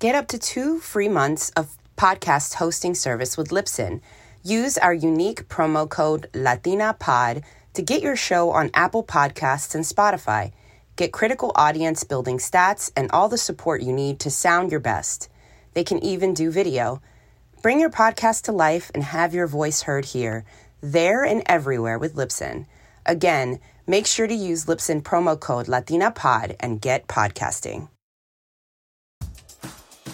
Get up to two free months of podcast hosting service with Libsyn. Use our unique promo code LatinaPod to get your show on Apple Podcasts and Spotify. Get critical audience building stats and all the support you need to sound your best. They can even do video. Bring your podcast to life and have your voice heard here, there, and everywhere with Libsyn. Again, make sure to use Libsyn promo code LatinaPod and get podcasting.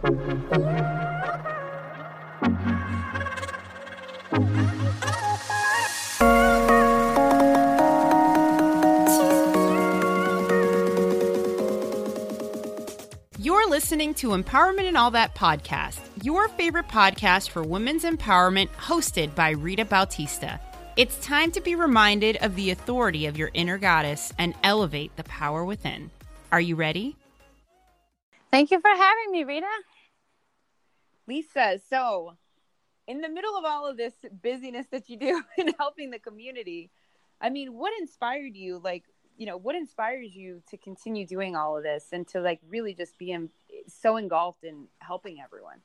You're listening to Empowerment and All That podcast, your favorite podcast for women's empowerment, hosted by Rita Bautista. It's time to be reminded of the authority of your inner goddess and elevate the power within. Are you ready? Thank you for having me, Rita. Lisa, so in the middle of all of this busyness that you do in helping the community, I mean, what inspired you? Like, you know, what inspires you to continue doing all of this and to like really just be in, so engulfed in helping everyone?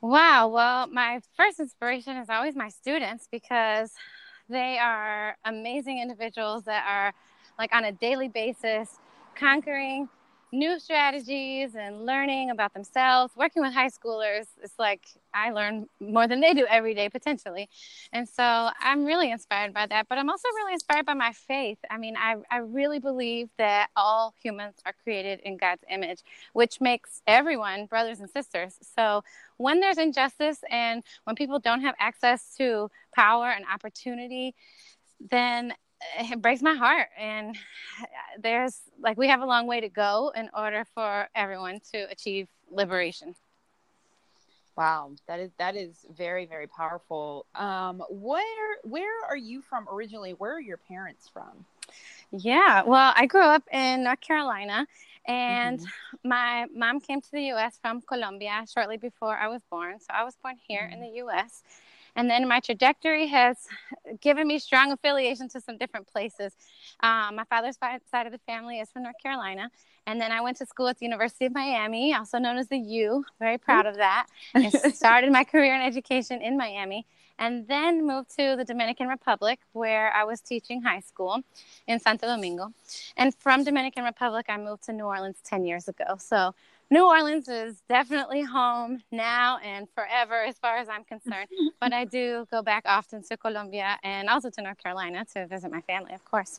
Wow. Well, my first inspiration is always my students because they are amazing individuals that are like on a daily basis conquering new strategies and learning about themselves. Working with high schoolers, it's like I learn more than they do every day potentially. And so I'm really inspired by that, but I'm also really inspired by my faith. I mean, I, I really believe that all humans are created in God's image, which makes everyone brothers and sisters. So when there's injustice and when people don't have access to power and opportunity, then it breaks my heart and there's like we have a long way to go in order for everyone to achieve liberation. Wow that is that is very very powerful. Um where where are you from originally? Where are your parents from? Yeah well i grew up in north carolina and mm-hmm. my mom came to the us from colombia shortly before i was born. So i was born here mm-hmm. in the us and then my trajectory has given me strong affiliation to some different places. Um, my father's side of the family is from North Carolina. And then I went to school at the University of Miami, also known as the U. Very proud of that. And started my career in education in Miami. And then moved to the Dominican Republic, where I was teaching high school in Santo Domingo. And from Dominican Republic, I moved to New Orleans 10 years ago. So New Orleans is definitely home now and forever, as far as I'm concerned. but I do go back often to Colombia and also to North Carolina to visit my family, of course.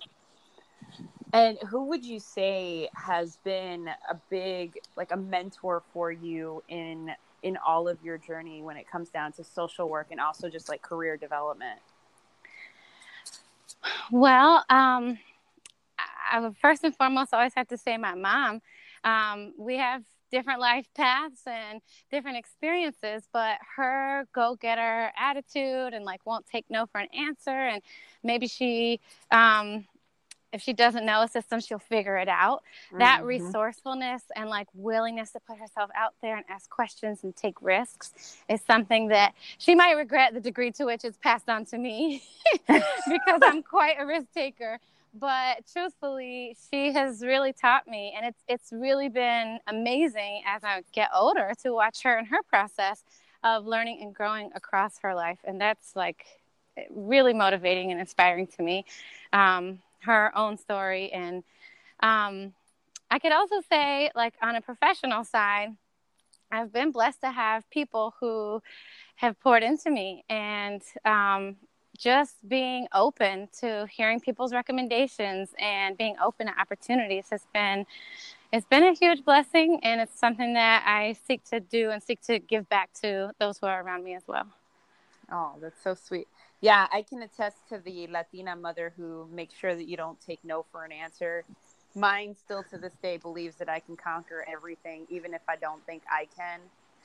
And who would you say has been a big, like a mentor for you in in all of your journey when it comes down to social work and also just like career development? Well, um, I would first and foremost always have to say my mom. Um, we have different life paths and different experiences but her go-getter attitude and like won't take no for an answer and maybe she um if she doesn't know a system she'll figure it out mm-hmm. that resourcefulness and like willingness to put herself out there and ask questions and take risks is something that she might regret the degree to which it's passed on to me because i'm quite a risk taker but truthfully she has really taught me and it's it's really been amazing as i get older to watch her and her process of learning and growing across her life and that's like really motivating and inspiring to me um, her own story. And um, i could also say like on a professional side i've been blessed to have people who have poured into me and um, just being open to hearing people's recommendations and being open to opportunities has been it's been a huge blessing and it's something that I seek to do and seek to give back to those who are around me as well. Oh, that's so sweet. Yeah, I can attest to the Latina mother who makes sure that you don't take no for an answer. mine still to this day believes that I can conquer everything, even if I don't think I can.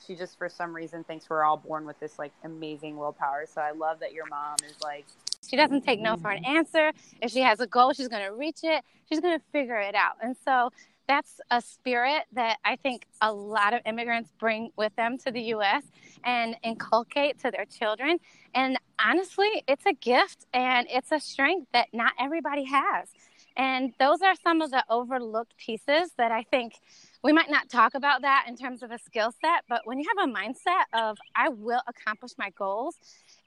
She just, for some reason, thinks we're all born with this like amazing willpower. So I love that your mom is like, she doesn't take no for an answer. If she has a goal, she's going to reach it. She's going to figure it out. And so that's a spirit that I think a lot of immigrants bring with them to the US and inculcate to their children. And honestly, it's a gift and it's a strength that not everybody has. And those are some of the overlooked pieces that I think we might not talk about that in terms of a skill set, but when you have a mindset of, I will accomplish my goals,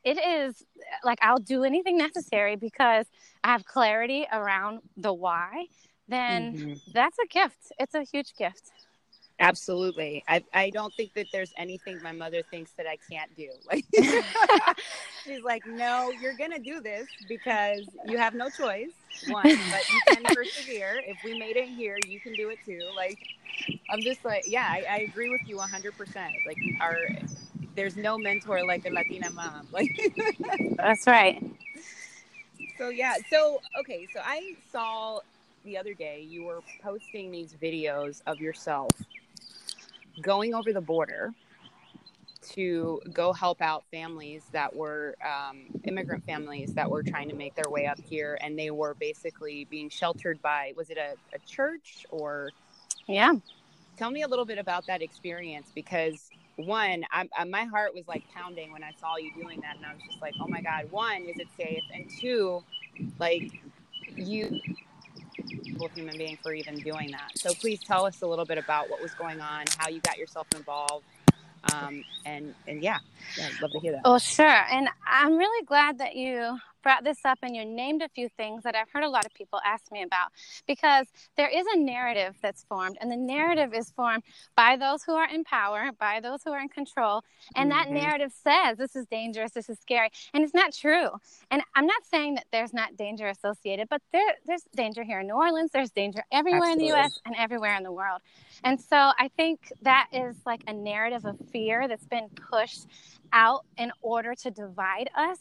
it is like I'll do anything necessary because I have clarity around the why, then mm-hmm. that's a gift. It's a huge gift. Absolutely. I, I don't think that there's anything my mother thinks that I can't do. Like she's like, no, you're gonna do this because you have no choice. One, but you can persevere. If we made it here, you can do it too. Like I'm just like, yeah, I, I agree with you 100. percent Like our, there's no mentor like a Latina mom. Like that's right. So yeah, so okay, so I saw the other day you were posting these videos of yourself going over the border to go help out families that were um, immigrant families that were trying to make their way up here and they were basically being sheltered by was it a, a church or? Yeah. Tell me a little bit about that experience because one I, I, my heart was like pounding when i saw you doing that and i was just like oh my god one is it safe? And two like you human being for even doing that. So please tell us a little bit about what was going on, how you got yourself involved, um, and and yeah, yeah, I'd love to hear that. Oh, sure. And I'm really glad that you brought this up and you named a few things that I've heard a lot of people ask me about because there is a narrative that's formed, and the narrative is formed by those who are in power, by those who are in control. And mm-hmm. that narrative says this is dangerous, this is scary, and it's not true. And I'm not saying that there's not danger associated, but there, there's danger here in New Orleans, there's danger everywhere Absolutely. in the US and everywhere in the world. And so I think that is like a narrative of fear that's been pushed out in order to divide us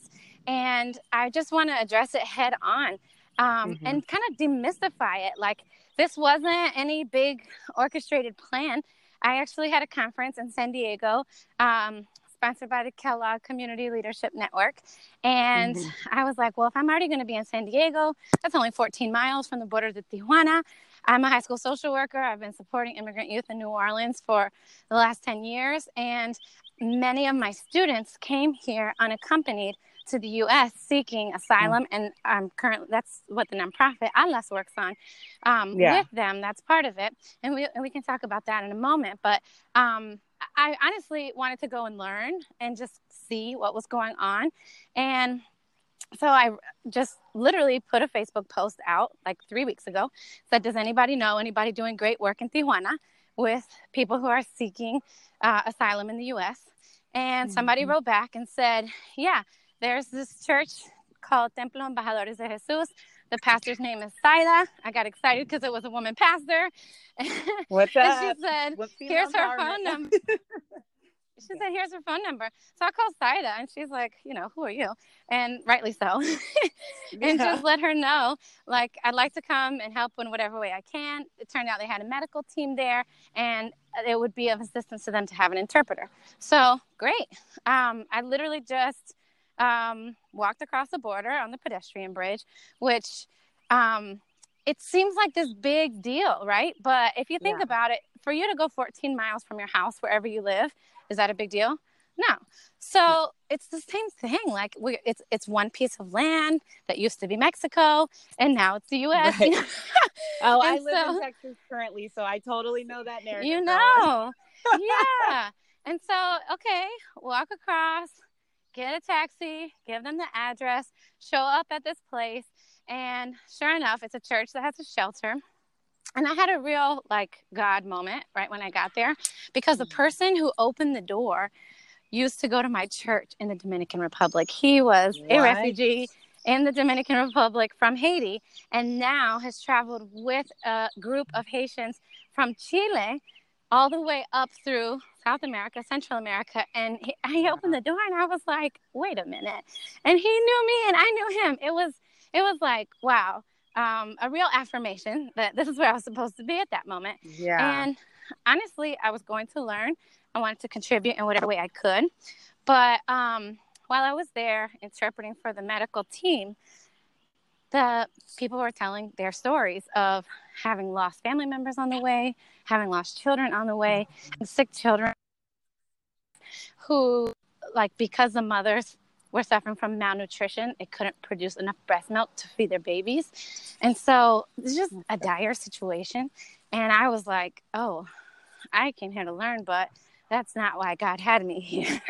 and I just want to address it head on um, mm-hmm. and kind of demystify it. Like, this wasn't any big orchestrated plan. I actually had a conference in San Diego, um, sponsored by the Kellogg Community Leadership Network. And mm-hmm. I was like, well, if I'm already going to be in San Diego, that's only 14 miles from the border to Tijuana. I'm a high school social worker. I've been supporting immigrant youth in New Orleans for the last 10 years. And many of my students came here unaccompanied to the U.S. seeking asylum, mm-hmm. and I'm currently that's what the nonprofit ALAS works on um, yeah. with them. That's part of it, and we and we can talk about that in a moment. But um, I honestly wanted to go and learn and just see what was going on, and so I just literally put a Facebook post out like three weeks ago. Said, "Does anybody know anybody doing great work in Tijuana with people who are seeking uh, asylum in the U.S.?" And somebody mm-hmm. wrote back and said, "Yeah." there's this church called Templo Embajadores de Jesus. The pastor's name is Saida. I got excited because it was a woman pastor. What's up? she said, "Here's her phone number." she said, "Here's her phone number." So I called Saida, and she's like, "You know, who are you?" And rightly so. and yeah. just let her know, like, I'd like to come and help in whatever way I can. It turned out they had a medical team there, and it would be of assistance to them to have an interpreter. So great. Um, I literally just um, walked across the border on the pedestrian bridge, which um, it seems like this big deal, right? But if you think yeah. about it, for you to go 14 miles from your house wherever you live, is that a big deal? No. So it's the same thing. Like we, it's it's one piece of land that used to be Mexico, and now it's the U.S. Right. oh, I live so, in Texas currently, so I totally know that narrative. You know, yeah. And so, okay, walk across, get a taxi, give them the address, show up at this place. And sure enough, it's a church that has a shelter. And I had a real like God moment right when I got there because the mm. person who opened the door used to go to my church in the Dominican Republic. He was what? a refugee in the Dominican Republic from Haiti and now has traveled with a group of Haitians from Chile all the way up through South America, Central America, and he, he opened the door, and I was like, "Wait a minute!" And he knew me, and I knew him. It was it was like, wow. Um, a real affirmation that this is where I was supposed to be at that moment. Yeah. And honestly, I was going to learn. I wanted to contribute in whatever way I could. But um, while I was there interpreting for the medical team, the people were telling their stories of having lost family members on the way, having lost children on the way, sick children who, like, because the mothers were suffering from malnutrition, it couldn't produce enough breast milk to feed their babies. And so it's just a dire situation. And I was like, oh, I came here to learn, but that's not why God had me here.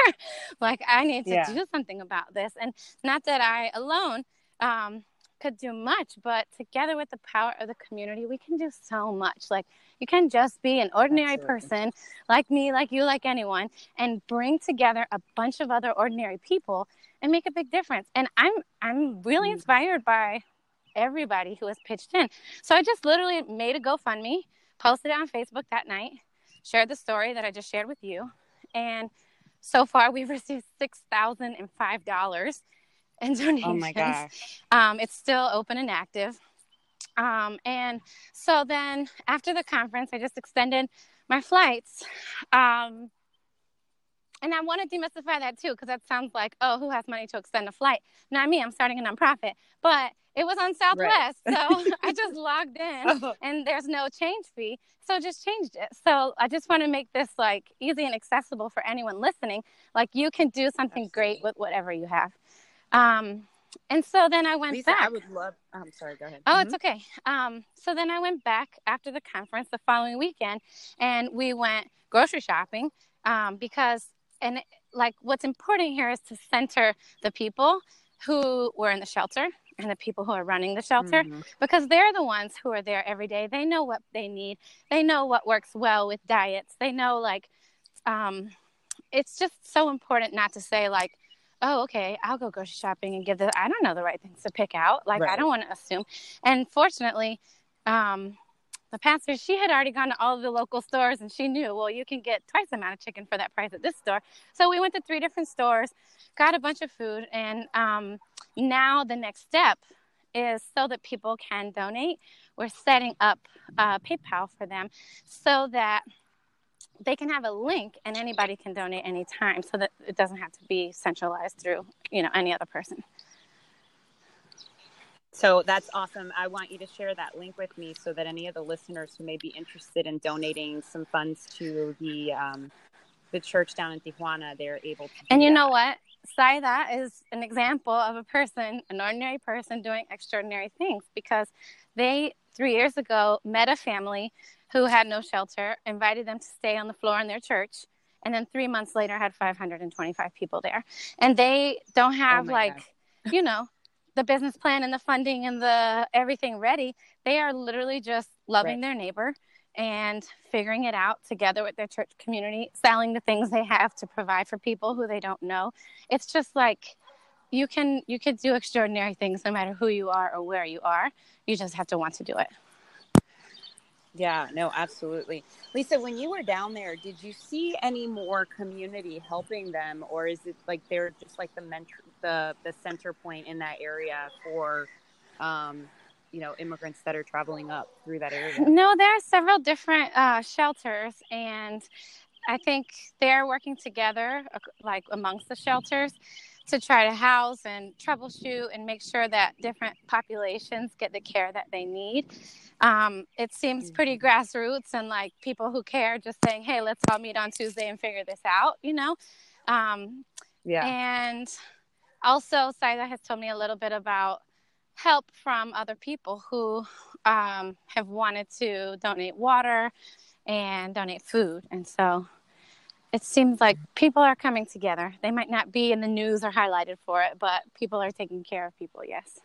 like, I need to yeah. do something about this. And not that I alone um, could do much, but together with the power of the community, we can do so much. Like, you can just be an ordinary Absolutely. person like me, like you, like anyone, and bring together a bunch of other ordinary people and make a big difference. And I'm I'm really mm. inspired by everybody who has pitched in. So I just literally made a GoFundMe, posted it on Facebook that night, shared the story that I just shared with you, and so far we've received six thousand and five dollars in donations. Oh my gosh! Um, it's still open and active. Um, and so then after the conference, I just extended my flights. Um, and I want to demystify that too, because that sounds like, oh, who has money to extend a flight? Not me. I'm starting a nonprofit. But it was on Southwest. Right. so I just logged in oh. and there's no change fee. So just changed it. So I just want to make this like easy and accessible for anyone listening. Like you can do something Absolutely. great with whatever you have. Um, and so then I went Lisa, back. I would love. I'm sorry. Go ahead. Oh, mm-hmm. it's okay. Um, so then I went back after the conference the following weekend, and we went grocery shopping um, because, and like what's important here is to center the people who were in the shelter and the people who are running the shelter mm-hmm. because they're the ones who are there every day. They know what they need. They know what works well with diets. They know like, um, it's just so important not to say like oh, okay, I'll go grocery shopping and give the, I don't know the right things to pick out. Like, right. I don't want to assume. And fortunately, um, the pastor, she had already gone to all the local stores and she knew, well, you can get twice the amount of chicken for that price at this store. So we went to three different stores, got a bunch of food. And um, now the next step is so that people can donate. We're setting up uh, PayPal for them so that they can have a link and anybody can donate anytime so that it doesn't have to be centralized through you know any other person. So that's awesome. I want you to share that link with me so that any of the listeners who may be interested in donating some funds to the um, the church down in tijuana they're able to and you that. know what? Sai that is an example of a person an ordinary person doing extraordinary things because they three years ago met a family who had no shelter, invited them to stay on the floor in their church, and then three months later had 525 people there. And they don't oh have oh like, you know, the business plan and the funding and the everything ready. They are literally just loving right. their neighbor and figuring it out together with their church community, selling the things they have to provide for people who they don't know. It's just like you can you can do extraordinary things no matter who you are or where you are. You just have to want to do it. Yeah, no, absolutely. Lisa, when you were down there, did you see any more community helping them, or is it like they're just like the mentor, the the center point in that area for, um, you know, immigrants that are traveling up through that area? No, there are several different uh, shelters, and I think they're working together, like amongst the shelters, to try to house and troubleshoot and make sure that different populations get the care that they need. Um, it seems pretty mm-hmm. grassroots and like people who care just saying, hey, let's all meet on Tuesday and figure this out, you know? Um, yeah. And also, Saida has told me a little bit about help from other people who um, have wanted to donate water and donate food. And so it seems like people are coming together. They might not be in the news or highlighted for it, but people are taking care of people, yes.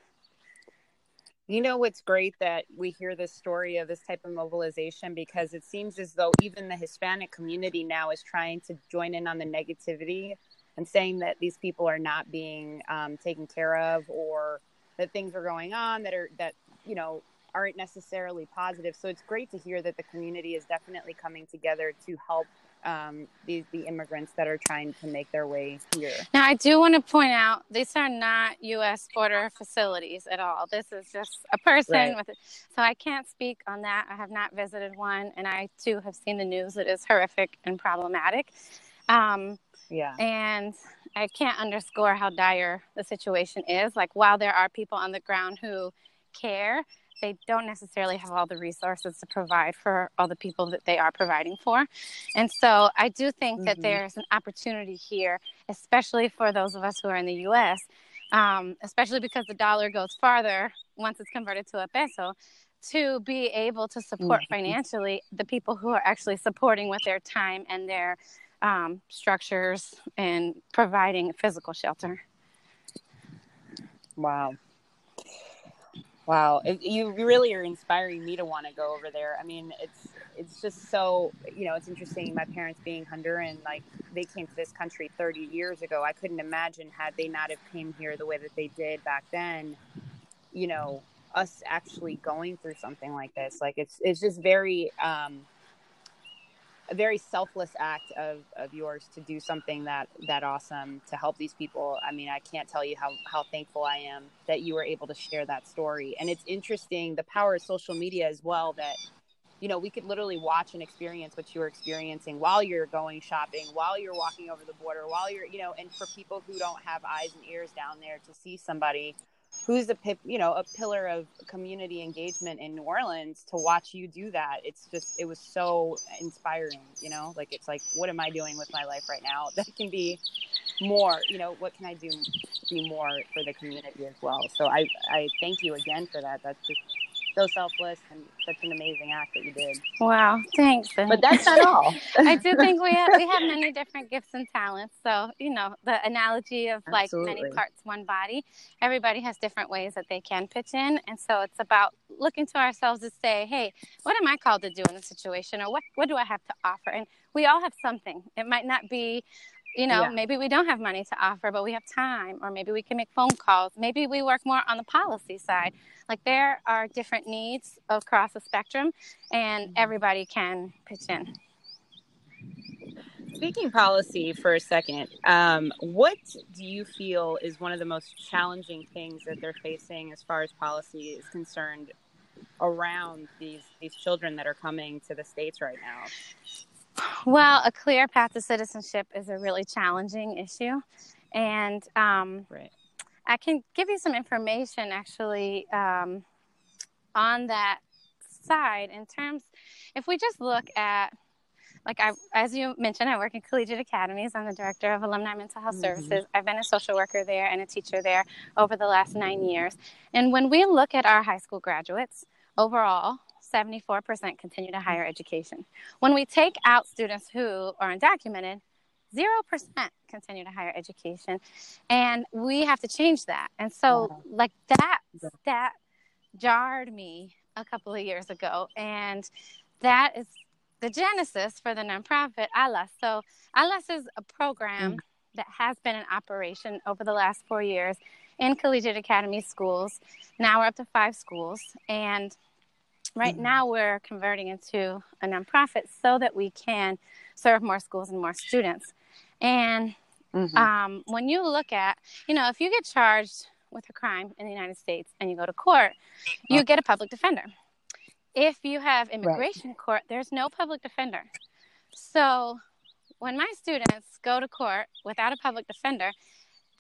You know what's great that we hear this story of this type of mobilization because it seems as though even the Hispanic community now is trying to join in on the negativity and saying that these people are not being um, taken care of or that things are going on that are that you know aren't necessarily positive. So it's great to hear that the community is definitely coming together to help um, the, the immigrants that are trying to make their way here. Now, I do want to point out these are not U.S. border facilities at all. This is just a person right. with it. So I can't speak on that. I have not visited one, and I too have seen the news. It is horrific and problematic. Um, yeah. And I can't underscore how dire the situation is. Like, while there are people on the ground who care, they don't necessarily have all the resources to provide for all the people that they are providing for. And so I do think mm-hmm. that there's an opportunity here, especially for those of us who are in the US, um, especially because the dollar goes farther once it's converted to a peso, to be able to support mm-hmm. financially the people who are actually supporting with their time and their um, structures and providing physical shelter. Wow. Wow, you really are inspiring me to want to go over there. I mean, it's it's just so you know it's interesting. My parents being Honduran, like they came to this country 30 years ago. I couldn't imagine had they not have came here the way that they did back then. You know, us actually going through something like this, like it's it's just very um, a very selfless act of, of yours to do something that that awesome to help these people. I mean i can't tell you how, how thankful i am that you were able to share that story. And it's interesting the power of social media as well that you know we could literally watch and experience what you're experiencing while you're going shopping while you're walking over the border while you're you know and for people who don't have eyes and ears down there to see somebody who's a you know a pillar of community engagement in New Orleans to watch you do that. It's just it was so inspiring you know? Like it's like what am I doing with my life right now that can be more you know what can I do be more for the community as well? So I I thank you again for that. That's just so selfless and such an amazing act that you did. Wow, thanks. But that's not all. I do think we have, we have many different gifts and talents. So you know the analogy of like Absolutely. many parts, one body. Everybody has different ways that they can pitch in, and so it's about looking to ourselves to say, hey, what am I called to do in this situation, or what what do I have to offer? And we all have something. It might not be you know, yeah. maybe we don't have money to offer, but we have time, or maybe we can make phone calls. Maybe we work more on the policy side. Like there are different needs across the spectrum, and mm-hmm. everybody can pitch in. Speaking policy for a second, um, what do you feel is one of the most challenging things that they're facing as far as policy is concerned around these these children that are coming to the states right now? Well, a clear path to citizenship is a really challenging issue. And um, right. I can give you some information actually um, on that side in terms, if we just look at like I, as you mentioned, I work in collegiate academies. I'm the director of alumni mental health mm-hmm. services. I've been a social worker there and a teacher there over the last nine years. And when we look at our high school graduates overall, 74% continue to higher education. When we take out students who are undocumented, 0% continue to higher education. And we have to change that. And so, like, that, that jarred me a couple of years ago. And that is the genesis for the nonprofit ALAS. So, ALAS is a program mm. that has been in operation over the last four years in collegiate academy schools. Now we're up to five schools. And Right mm-hmm. now, we're converting into a nonprofit so that we can serve more schools and more students. And mm-hmm. um, when you look at, you know, if you get charged with a crime in the United States and you go to court, you get a public defender. If you have immigration right. court, there's no public defender. So when my students go to court without a public defender,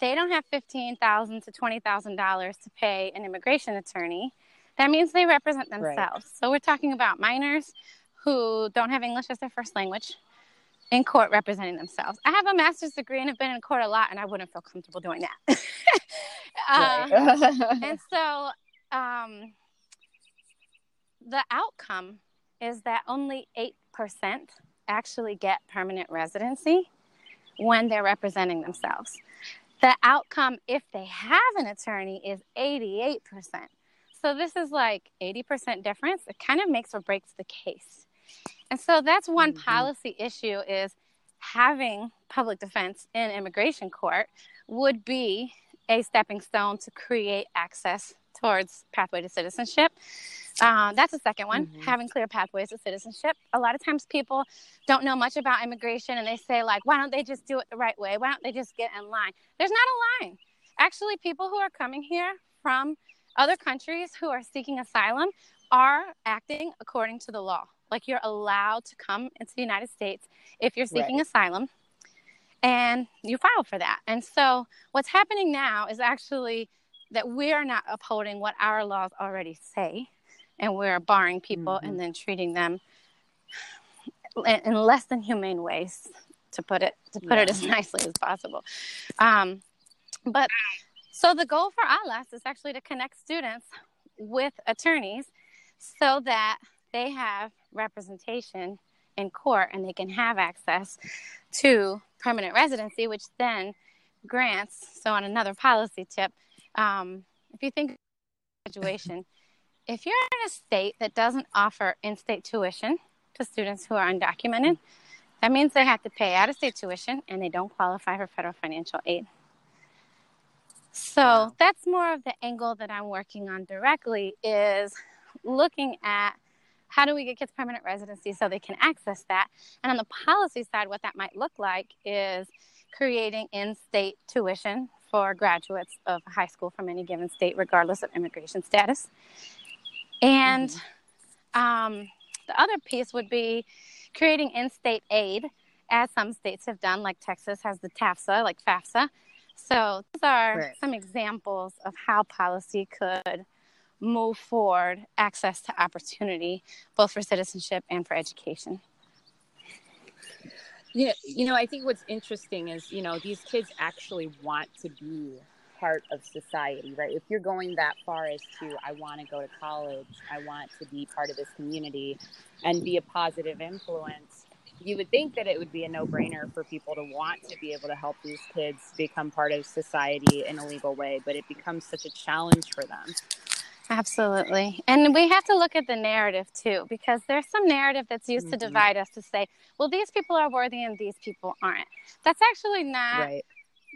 they don't have 15,000 to twenty thousand dollars to pay an immigration attorney that means they represent themselves. Right. So we're talking about minors who don't have English as their first language in court representing themselves. I have a master's degree and have been in court a lot, and I wouldn't feel comfortable doing that. uh, and so um, the outcome is that only 8% actually get permanent residency when they're representing themselves. The outcome, if they have an attorney, is 88%. So this is like 80% difference. It kind of makes or breaks the case. And so that's one mm-hmm. policy issue is having public defense in immigration court would be a stepping stone to create access towards pathway to citizenship. Uh, that's the second one, Mhm. having clear pathways to citizenship. A lot of times people don't know much about immigration and they say, like, why don't they just do it the right way? Why don't they just get in line? There's not a line. Actually, people who are coming here from other countries who are seeking asylum are acting according to the law. Like, you're allowed to come into the United States if you're seeking Right. asylum and you file for that. And so, what's happening now is actually that we are not upholding what our laws already say, and we're barring people Mhm. and then treating them in, less than humane ways, to put it to put it as nicely as possible. Um, but so the goal for ALAS is actually to connect students with attorneys so that they have representation in court and they can have access to permanent residency, which then grants. So, on another policy tip, um, if you think graduation, if you're in a state that doesn't offer in state tuition to students who are undocumented, that means they have to pay out of state tuition and they don't qualify for federal financial aid. So Wow. that's more of the angle that I'm working on directly is looking at how do we get kids permanent residency so they can access that? And on the policy side, what that might look like is creating in state tuition for graduates of high school from any given state, regardless of immigration status. And um, the other piece would be creating in state aid, as some states have done, like Texas has the TAFSA, like FAFSA. So, those are Right. some examples of how policy could move forward access to opportunity, both for citizenship and for education. know, you know, I think what's interesting is, you know, these kids actually want to be part of society, right? If you're going that far as to, I want to go to college, I want to be part of this community and be a positive influence, you would think that it would be a no brainer for people to want to be able to help these kids become part of society in a legal way, but it becomes such a challenge for them. Absolutely. And we have to look at the narrative too, because there's some narrative that's used to Mhm. divide us to say, well, these people are worthy and these people aren't. That's actually not Right.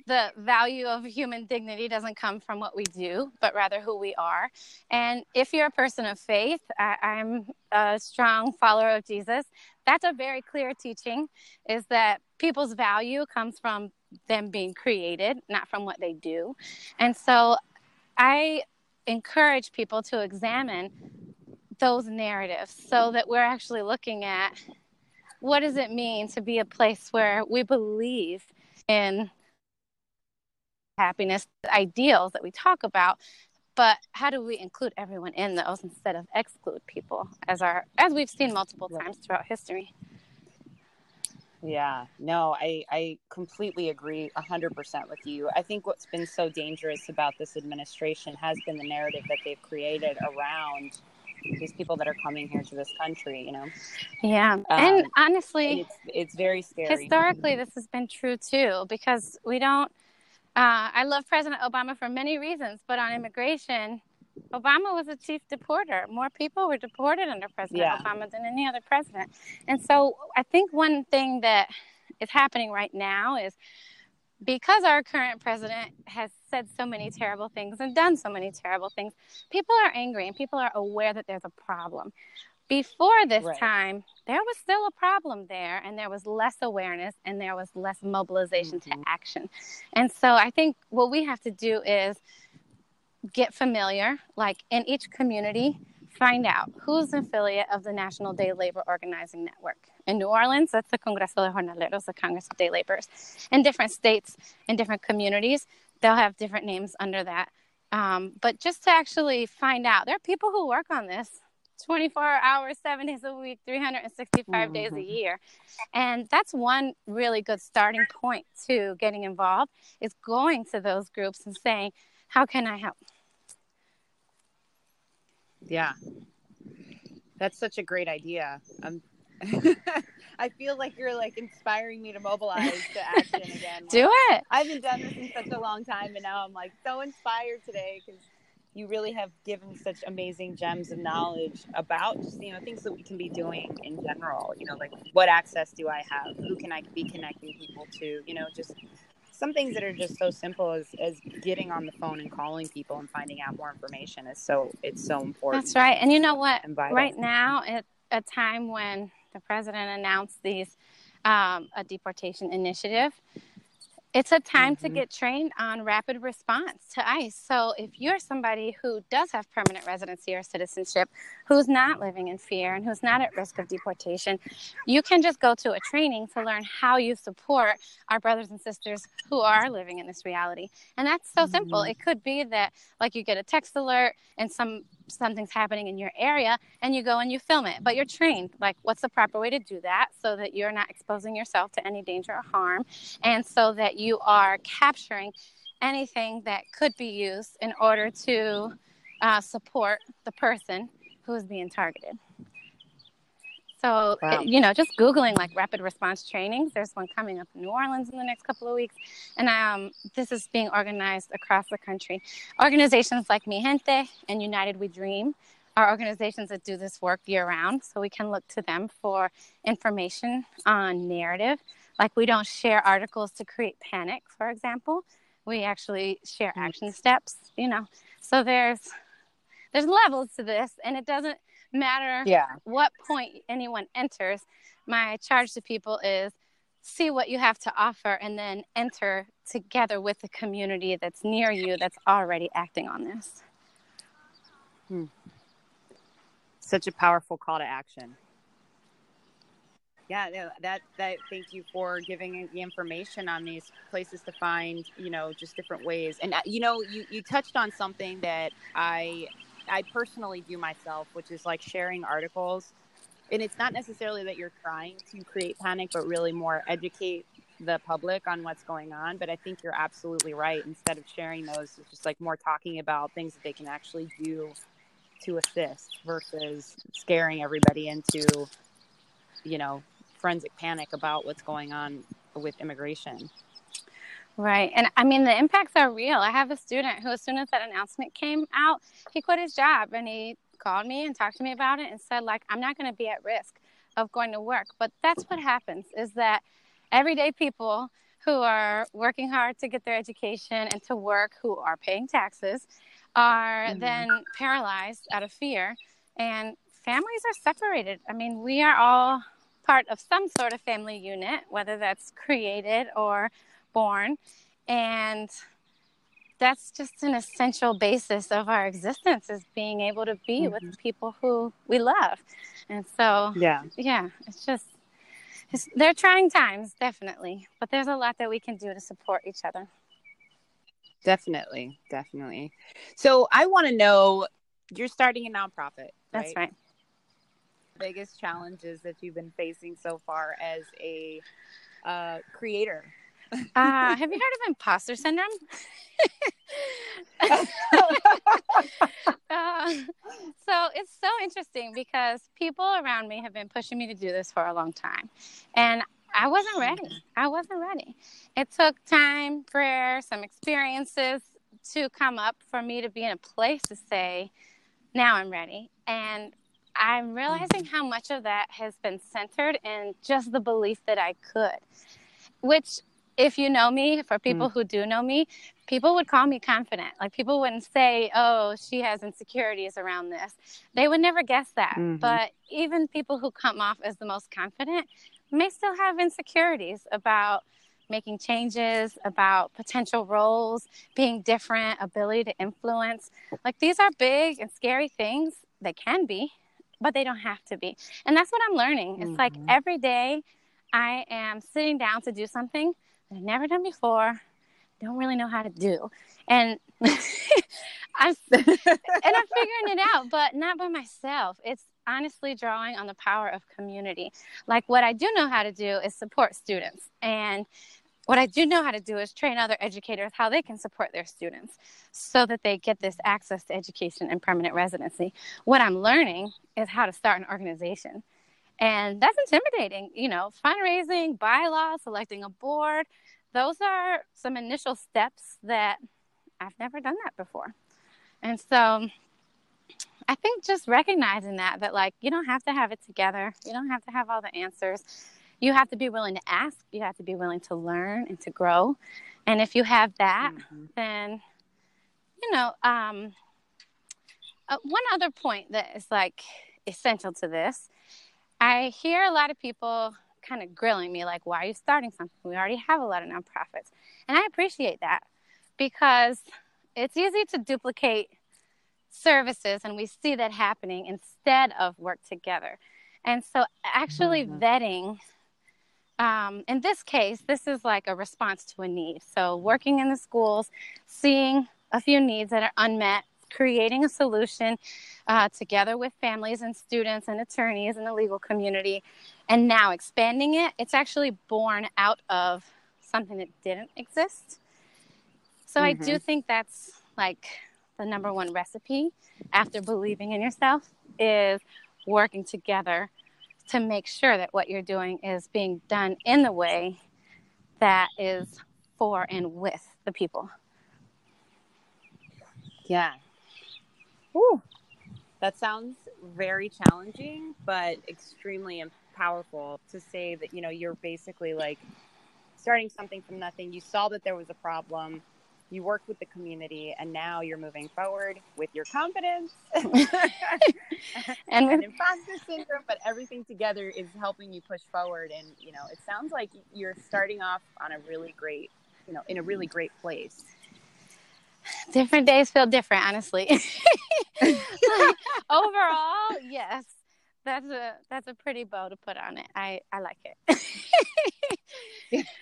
the value of human dignity doesn't come from what we do, but rather who we are. And if you're a person of faith, I, I'm a strong follower of Jesus. That's a very clear teaching is that people's value comes from them being created, not from what they do. And so I encourage people to examine those narratives so that we're actually looking at what does it mean to be a place where we believe in happiness ideals that we talk about but how do we include everyone in those instead of exclude people as our as we've seen multiple times throughout history Yeah, no, I, I completely agree 100% with you. I think what's been so dangerous about this administration has been the narrative that they've created around these people that are coming here to this country, you know? yeah and Um, honestly It's, it's very scary. historically this has been true too because we don't uh, i love president obama for many reasons but on immigration obama was a chief deporter more people were deported under president Yeah. obama than any other president and so i think one thing that is happening right now is because our current president has said so many terrible things and done so many terrible things people are angry and people are aware that there's a problem before this Right. time, there was still a problem there, and there was less awareness and there was less mobilization Mhm. to action. And so I think what we have to do is get familiar, like in each community, find out who's an affiliate of the National Day Labor Organizing Network. In New Orleans, that's the Congreso de Jornaleros, the Congress of Day Laborers. In different states, in different communities, they'll have different names under that. Um, but just to actually find out, there are people who work on this 24 hours, seven days a week, 365 days a Mhm. year. And that's one really good starting point to getting involved is going to those groups and saying, how can I help? Yeah. That's such a great idea. Um, I feel like you're like inspiring me to mobilize to action again. Do it. I haven't done this in such a long time, and now I'm like so inspired today because you really have given such amazing gems of knowledge about just you know things that we can be doing in general. You know, like what access do I have? Who can I be connecting people to? You know, just some things that are just so simple as, as getting on the phone and calling people and finding out more information is so it's so important. That's right. And you know what? Right now, at a time when the president announced these um, a deportation initiative, it's a time mm-hmm. to get trained on rapid response to ICE. So, if you're somebody who does have permanent residency or citizenship, who's not living in fear and who's not at risk of deportation, you can just go to a training to learn how you support our brothers and sisters who are living in this reality. And that's so mm-hmm. simple. It could be that, like, you get a text alert and some something's happening in your area and you go and you film it. But you're trained. Like what's the proper way to do that so that you're not exposing yourself to any danger or harm and so that you are capturing anything that could be used in order to uh, support the person who is being targeted so, wow. you know, just Googling like rapid response trainings. There's one coming up in New Orleans in the next couple of weeks. And um, this is being organized across the country. Organizations like Mijente and United We Dream are organizations that do this work year round. So we can look to them for information on narrative. Like we don't share articles to create panic, for example. We actually share action steps, you know. So there's there's levels to this and it doesn't matter yeah. what point anyone enters. My charge to people is see what you have to offer and then enter together with the community that's near you that's already acting on this. Hmm. Such a powerful call to action. Yeah, that that thank you for giving the information on these places to find, you know, just different ways. And uh, you know, you you touched on something that I I personally do myself, which is like sharing articles. And it's not necessarily that you're trying to create panic, but really more educate the public on what's going on. But I think you're absolutely right. Instead of sharing those, it's just like more talking about things that they can actually do to assist versus scaring everybody into, you know, forensic panic about what's going on with immigration. Right. And I mean, the impacts are real. I have a student who, as soon as that announcement came out, he quit his job and he called me and talked to me about it and said, like, I'm not going to be at risk of going to work. But that's what happens is that everyday people who are working hard to get their education and to work, who are paying taxes, are mm-hmm. then paralyzed out of fear. And families are separated. I mean, we are all part of some sort of family unit, whether that's created or born. And that's just an essential basis of our existence is being able to be mm-hmm. with people who we love. And so, yeah, yeah, it's just, it's, they're trying times, definitely, but there's a lot that we can do to support each other. Definitely, definitely. So I want to know you're starting a nonprofit. That's right. Biggest challenges that you've been facing so far as a uh, creator uh, have you heard of imposter syndrome? uh, so it's so interesting because people around me have been pushing me to do this for a long time. And I wasn't ready. I wasn't ready. It took time, prayer, some experiences to come up for me to be in a place to say, now I'm ready. And I'm realizing how much of that has been centered in just the belief that I could, which if you know me, for people mm. who do know me, people would call me confident. Like people wouldn't say, "Oh, she has insecurities around this." They would never guess that. Mm-hmm. But even people who come off as the most confident may still have insecurities about making changes, about potential roles, being different, ability to influence. Like these are big and scary things. They can be, but they don't have to be. And that's what I'm learning. It's mm-hmm. like every day I am sitting down to do something I've never done before, don't really know how to do. And I'm and I'm figuring it out, but not by myself. It's honestly drawing on the power of community. Like what I do know how to do is support students. And what I do know how to do is train other educators how they can support their students so that they get this access to education and permanent residency. What I'm learning is how to start an organization. And that's intimidating, you know, fundraising, bylaws, selecting a board. Those are some initial steps that I've never done that before. And so I think just recognizing that, that like you don't have to have it together, you don't have to have all the answers. You have to be willing to ask, you have to be willing to learn and to grow. And if you have that, mm-hmm. then, you know, um, uh, one other point that is like essential to this I hear a lot of people kind of grilling me, like, why are you starting something? We already have a lot of nonprofits. And I appreciate that because it's easy to duplicate services, and we see that happening instead of work together. And so, actually, mm-hmm. vetting um, in this case, this is like a response to a need. So, working in the schools, seeing a few needs that are unmet, creating a solution uh, together with families and students and attorneys and the legal community, and now expanding it. It's actually born out of something that didn't exist. So, mm-hmm. I do mm-hmm. think that's like the number one recipe after believing in yourself is working together to make sure that what you're doing is being done in the way that is for and with the people. Yeah. Ooh. That sounds very challenging, but extremely powerful to say that, you know, you're basically like starting something from nothing. You saw that there was a problem you worked with the community and now you're moving forward with your confidence and, and imposter syndrome but everything together is helping you push forward and you know it sounds like you're starting off on a really great you know in a really great place different days feel different honestly. Like, overall yes. That's a that's a pretty bow to put on it. I i like it.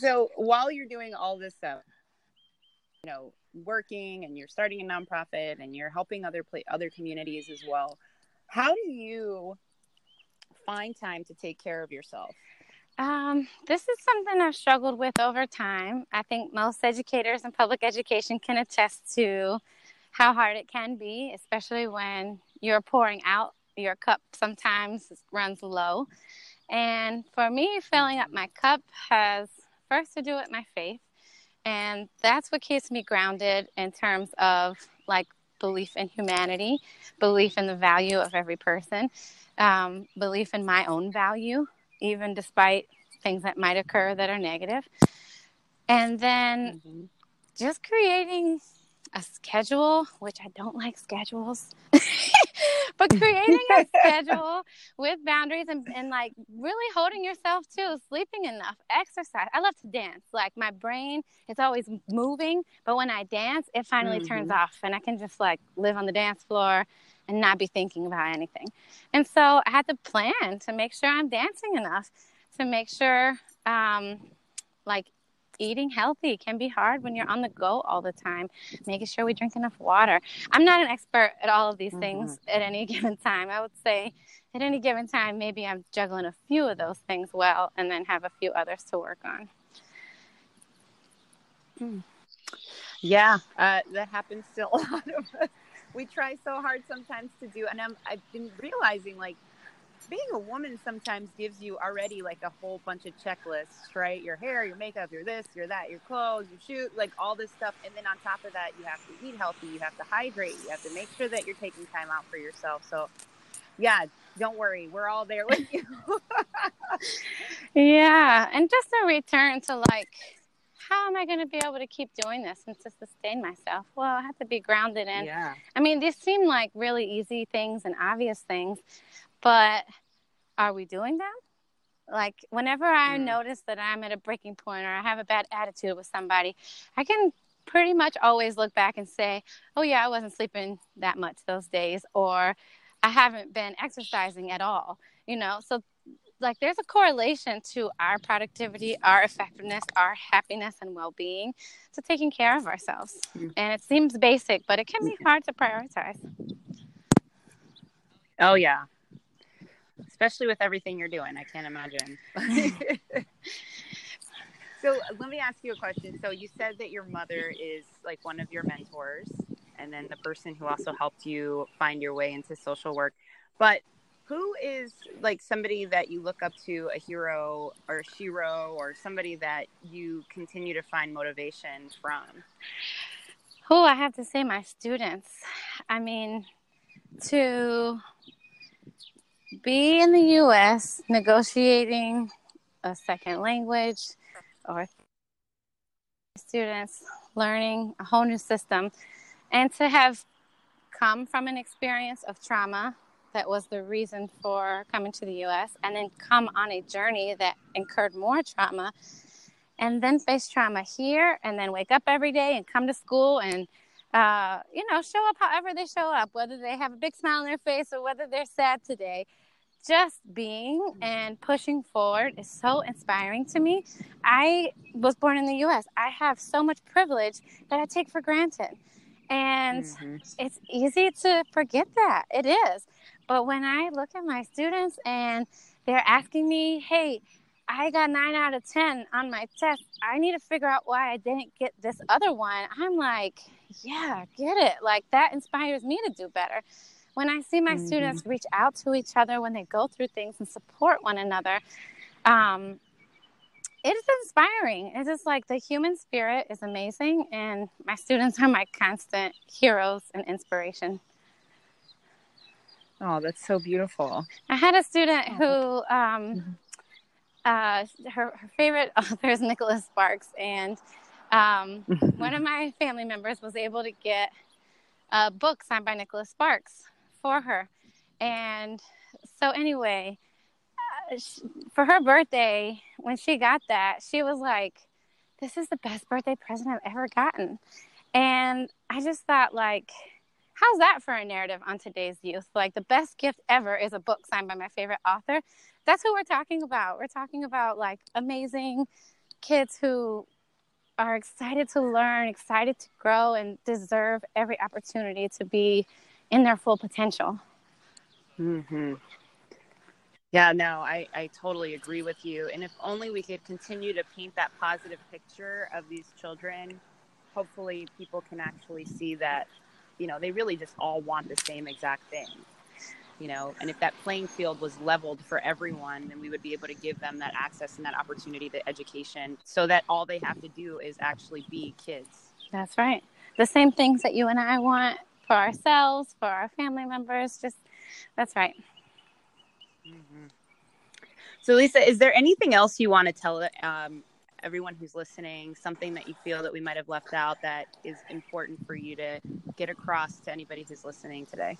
So while you're doing all this stuff, you know, working and you're starting a nonprofit and you're helping other play, other communities as well, how do you find time to take care of yourself? Um, this is something I've struggled with over time. I think most educators in public education can attest to how hard it can be, especially when you're pouring out your cup sometimes runs low. And for me, filling up my cup has first to do with my faith. And that's what keeps me grounded in terms of like belief in humanity, belief in the value of every person, um, belief in my own value, even despite things that might occur that are negative. And then mm-hmm. just creating a schedule, which I don't like schedules. but creating a schedule with boundaries and, and like really holding yourself to sleeping enough, exercise. I love to dance. Like my brain is always moving, but when I dance, it finally mm-hmm. turns off and I can just like live on the dance floor and not be thinking about anything. And so I had to plan to make sure I'm dancing enough to make sure um, like eating healthy can be hard when you're on the go all the time, making sure we drink enough water. I'm not an expert at all of these mm-hmm. things at any given time. I would say at any given time, maybe I'm juggling a few of those things well and then have a few others to work on. Hmm. Yeah, uh, that happens to a lot of us. We try so hard sometimes to do, and I'm, I've been realizing like being a woman sometimes gives you already like a whole bunch of checklists, right? Your hair, your makeup, your this, your that, your clothes, your shoot, like all this stuff. And then on top of that, you have to eat healthy, you have to hydrate, you have to make sure that you're taking time out for yourself. So, yeah, don't worry, we're all there with you. yeah, and just a return to like, how am I going to be able to keep doing this and to sustain myself? Well, I have to be grounded in. Yeah. I mean, these seem like really easy things and obvious things, but are we doing them? Like whenever I mm. notice that I'm at a breaking point or I have a bad attitude with somebody, I can pretty much always look back and say, "Oh yeah, I wasn't sleeping that much those days," or "I haven't been exercising at all." You know, so like there's a correlation to our productivity, our effectiveness, our happiness and well-being to taking care of ourselves. Mm. And it seems basic, but it can be mm-hmm. hard to prioritize. Oh yeah, especially with everything you're doing. I can't imagine. so let me ask you a question. So you said that your mother is like one of your mentors, and then the person who also helped you find your way into social work. But who is like somebody that you look up to, a hero or a or somebody that you continue to find motivation from? Oh, I have to say, my students. I mean, to be in the US negotiating a second language or students learning a whole new system and to have come from an experience of trauma that was the reason for coming to the US and then come on a journey that incurred more trauma and then face trauma here and then wake up every day and come to school and uh, you know show up however they show up whether they have a big smile on their face or whether they're sad today just being and pushing forward is so inspiring to me. I was born in the US. I have so much privilege that I take for granted. And mm-hmm. it's easy to forget that. It is. But when I look at my students and they're asking me, hey, I got nine out of 10 on my test. I need to figure out why I didn't get this other one. I'm like, yeah, get it. Like that inspires me to do better when I see my mm-hmm. students reach out to each other when they go through things and support one another, um, it is inspiring. It's just like the human spirit is amazing, and my students are my constant heroes and inspiration. Oh, that's so beautiful. I had a student oh. who, um, mm-hmm. uh, her, her favorite author is Nicholas Sparks, and um, one of my family members was able to get a book signed by Nicholas Sparks for her. And so, anyway, uh, she, for her birthday, when she got that, she was like, This is the best birthday present I've ever gotten. And I just thought, like, how's that for a narrative on today's youth? Like, the best gift ever is a book signed by my favorite author. That's who we're talking about. We're talking about like amazing kids who are excited to learn, excited to grow, and deserve every opportunity to be in their full potential. Mm-hmm. Yeah, no, I, I totally agree with you. And if only we could continue to paint that positive picture of these children, hopefully people can actually see that, you know, they really just all want the same exact thing. You know, and if that playing field was leveled for everyone, then we would be able to give them that access and that opportunity to education so that all they have to do is actually be kids. That's right. The same things that you and I want for ourselves, for our family members. Just that's right. Mm-hmm. So, Lisa, is there anything else you want to tell um, everyone who's listening? Something that you feel that we might have left out that is important for you to get across to anybody who's listening today?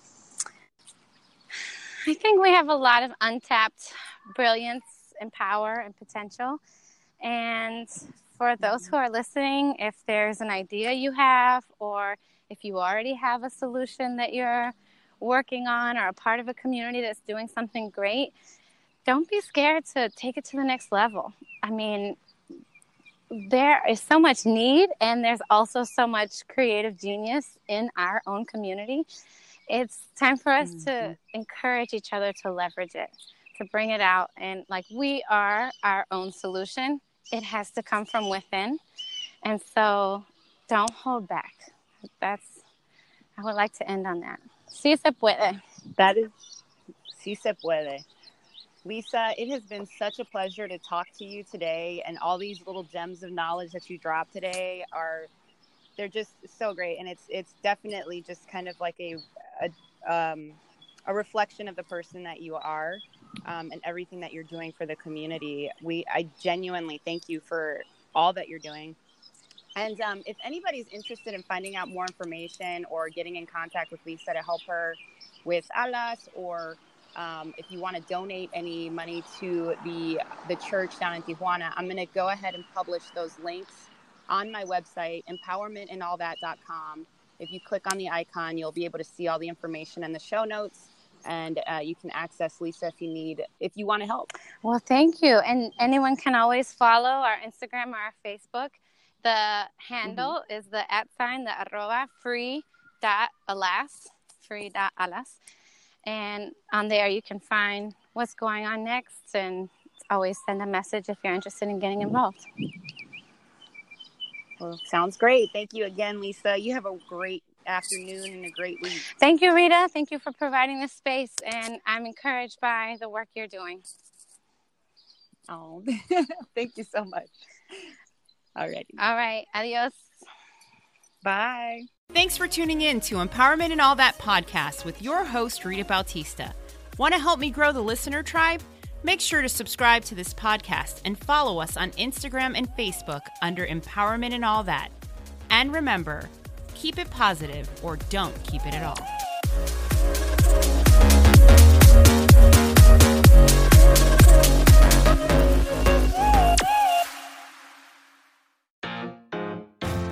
I think we have a lot of untapped brilliance and power and potential. And for those who are listening, if there's an idea you have or if you already have a solution that you're working on or a part of a community that's doing something great, don't be scared to take it to the next level. I mean, there is so much need and there's also so much creative genius in our own community. It's time for us mm-hmm. to encourage each other to leverage it, to bring it out. And like we are our own solution, it has to come from within. And so don't hold back that's I would like to end on that. Sí se puede. That is sí se puede. Lisa, it has been such a pleasure to talk to you today, and all these little gems of knowledge that you dropped today are they're just so great, and it's it's definitely just kind of like a a, um, a reflection of the person that you are um, and everything that you're doing for the community. We I genuinely thank you for all that you're doing and um, if anybody's interested in finding out more information or getting in contact with Lisa to help her with ALAS, or um, if you want to donate any money to the the church down in Tijuana, I'm going to go ahead and publish those links on my website, empowermentandallthat.com. If you click on the icon, you'll be able to see all the information in the show notes and uh, you can access Lisa if you need, if you want to help. Well, thank you. And anyone can always follow our Instagram or our Facebook. The handle mm-hmm. is the at sign, the arroba free dot alas, free dot alas. And on there you can find what's going on next and always send a message if you're interested in getting involved. Well, sounds great. Thank you again, Lisa. You have a great afternoon and a great week. Thank you, Rita. Thank you for providing this space, and I'm encouraged by the work you're doing. Oh, thank you so much. Alrighty. All right. Adios. Bye. Thanks for tuning in to Empowerment and All That podcast with your host, Rita Bautista. Want to help me grow the listener tribe? Make sure to subscribe to this podcast and follow us on Instagram and Facebook under Empowerment and All That. And remember, keep it positive or don't keep it at all.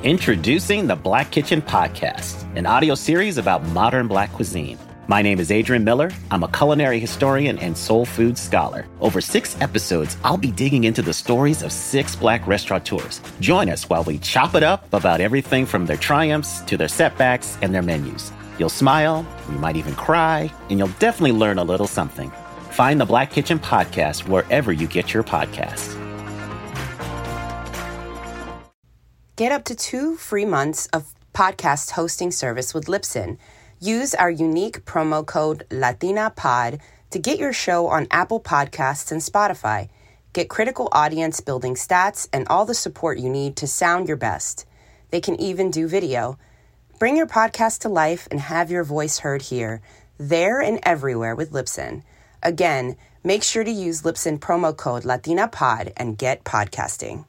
Introducing the Black Kitchen Podcast, an audio series about modern black cuisine. My name is Adrian Miller. I'm a culinary historian and soul food scholar. Over six episodes, I'll be digging into the stories of six black restaurateurs. Join us while we chop it up about everything from their triumphs to their setbacks and their menus. You'll smile, you might even cry, and you'll definitely learn a little something. Find the Black Kitchen Podcast wherever you get your podcasts. Get up to two free months of podcast hosting service with Libsyn. Use our unique promo code LatinaPod to get your show on Apple Podcasts and Spotify. Get critical audience building stats and all the support you need to sound your best. They can even do video. Bring your podcast to life and have your voice heard here, there, and everywhere with Libsyn. Again, make sure to use Libsyn promo code LatinaPod and get podcasting.